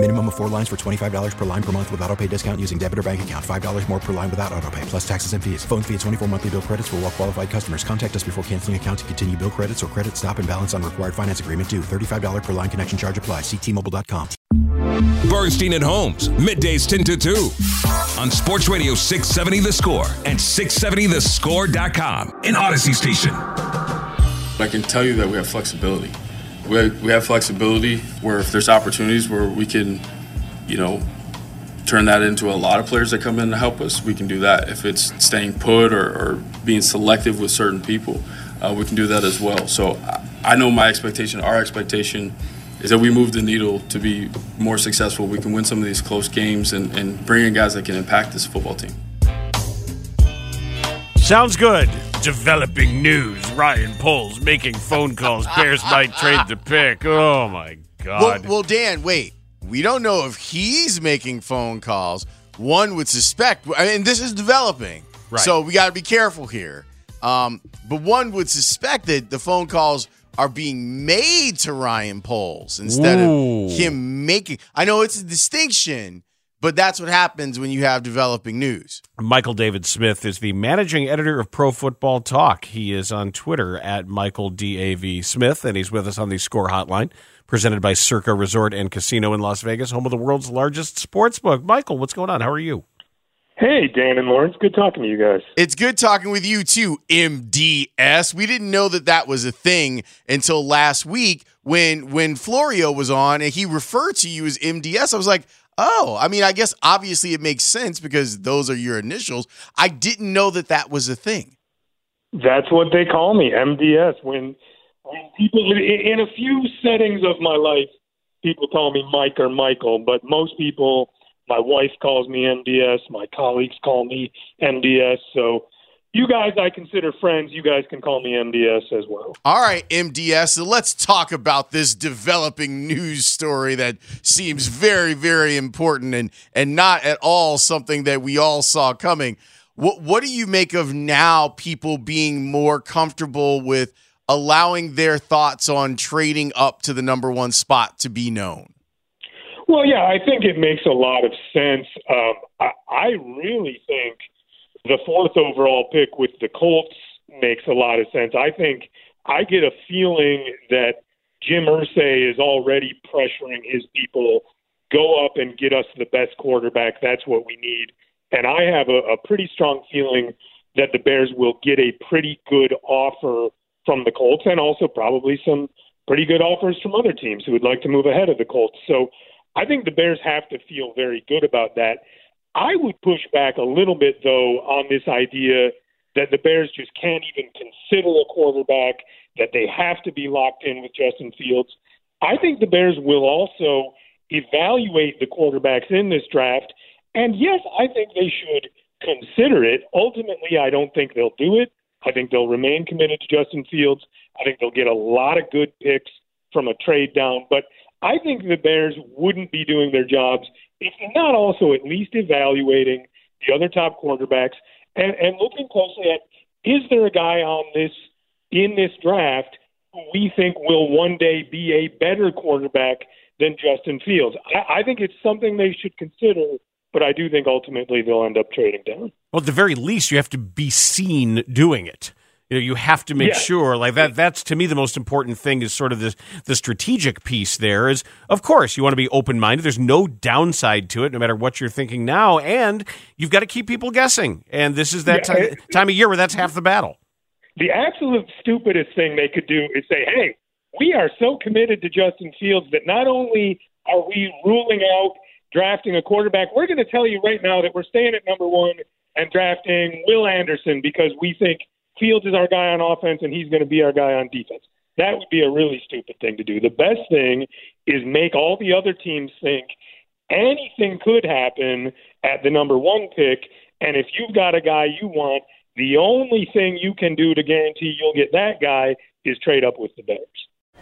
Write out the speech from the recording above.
Minimum of four lines for $25 per line per month with auto pay discount using debit or bank account. $5 more per line without auto pay, plus taxes and fees. Phone fee at 24 monthly bill credits for all well qualified customers. Contact us before canceling account to continue bill credits or credit stop and balance on required finance agreement due. $35 per line connection charge apply. Ctmobile.com. Bernstein at Holmes, middays 10 to 2 on Sports Radio 670 The Score and 670thescore.com in Audacy Station. I can tell you that we have flexibility. We we have flexibility where if there's opportunities where we can, you know, turn that into a lot of players that come in to help us, we can do that. If it's staying put or, or being selective with certain people, uh, we can do that as well. So I, I know my expectation, our expectation, is that we move the needle to be more successful. We can win some of these close games and, and bring in guys that can impact this football team. Sounds good. Developing news. Ryan Poles making phone calls. Bears might trade the pick. Oh my Well, God. well, Dan, wait. We don't know if he's making phone calls. One would suspect, I mean, this is developing. Right. So we got to be careful here. Um, but one would suspect that the phone calls are being made to Ryan Poles instead Ooh. of him making. I know it's a distinction, but that's what happens when you have developing news. Michael David Smith is the managing editor of Pro Football Talk. He is on Twitter at Michael DAV Smith, and he's with us on the Score Hotline, presented by Circa Resort and Casino in Las Vegas, home of the world's largest sports book. Michael, what's going on? How are you? Hey, Dan and Lawrence. Good talking to you guys. It's good talking with you too, MDS. We didn't know that that was a thing until last week when when Florio was on and he referred to you as MDS. I was like, oh, I mean, I guess obviously it makes sense because those are your initials. I didn't know that that was a thing. That's what they call me, MDS. When, when people in, in a few settings of my life, people call me Mike or Michael, but most people, my wife calls me MDS, my colleagues call me MDS. So you guys I consider friends. You guys can call me MDS as well. All right, MDS. So let's talk about this developing news story that seems very, very important and and not at all something that we all saw coming. What what do you make of now people being more comfortable with allowing their thoughts on trading up to the number one spot to be known? Well, yeah, I think it makes a lot of sense. Um, I, I really think the fourth overall pick with the Colts makes a lot of sense. I think I get a feeling that Jim Irsay is already pressuring his people go up and get us the best quarterback. That's what we need. And I have a, a pretty strong feeling that the Bears will get a pretty good offer from the Colts and also probably some pretty good offers from other teams who would like to move ahead of the Colts. So I think the Bears have to feel very good about that. I would push back a little bit, though, on this idea that the Bears just can't even consider a quarterback, that they have to be locked in with Justin Fields. I think the Bears will also evaluate the quarterbacks in this draft. And yes, I think they should consider it. Ultimately, I don't think they'll do it. I think they'll remain committed to Justin Fields. I think they'll get a lot of good picks from a trade down. But I think the Bears wouldn't be doing their jobs if not also at least evaluating the other top quarterbacks and, and looking closely at is there a guy on this in this draft who we think will one day be a better quarterback than Justin Fields? I, I think it's something they should consider, but I do think ultimately they'll end up trading down. Well, at the very least, you have to be seen doing it. You know, you have to make Yeah. sure, like that. That's to me the most important thing is sort of the the strategic piece. There is, of course, you want to be open minded. There's no downside to it, no matter what you're thinking now, and you've got to keep people guessing. And this is that Yeah, ti- it- time of year where that's half the battle. the absolute stupidest thing they could do is say, hey, we are so committed to Justin Fields that not only are we ruling out drafting a quarterback, we're going to tell you right now that we're staying at number one and drafting Will Anderson because we think Fields is our guy on offense and he's going to be our guy on defense. That would be a really stupid thing to do. The best thing is make all the other teams think anything could happen at the number one pick. And if you've got a guy you want, the only thing you can do to guarantee you'll get that guy is trade up with the Bears.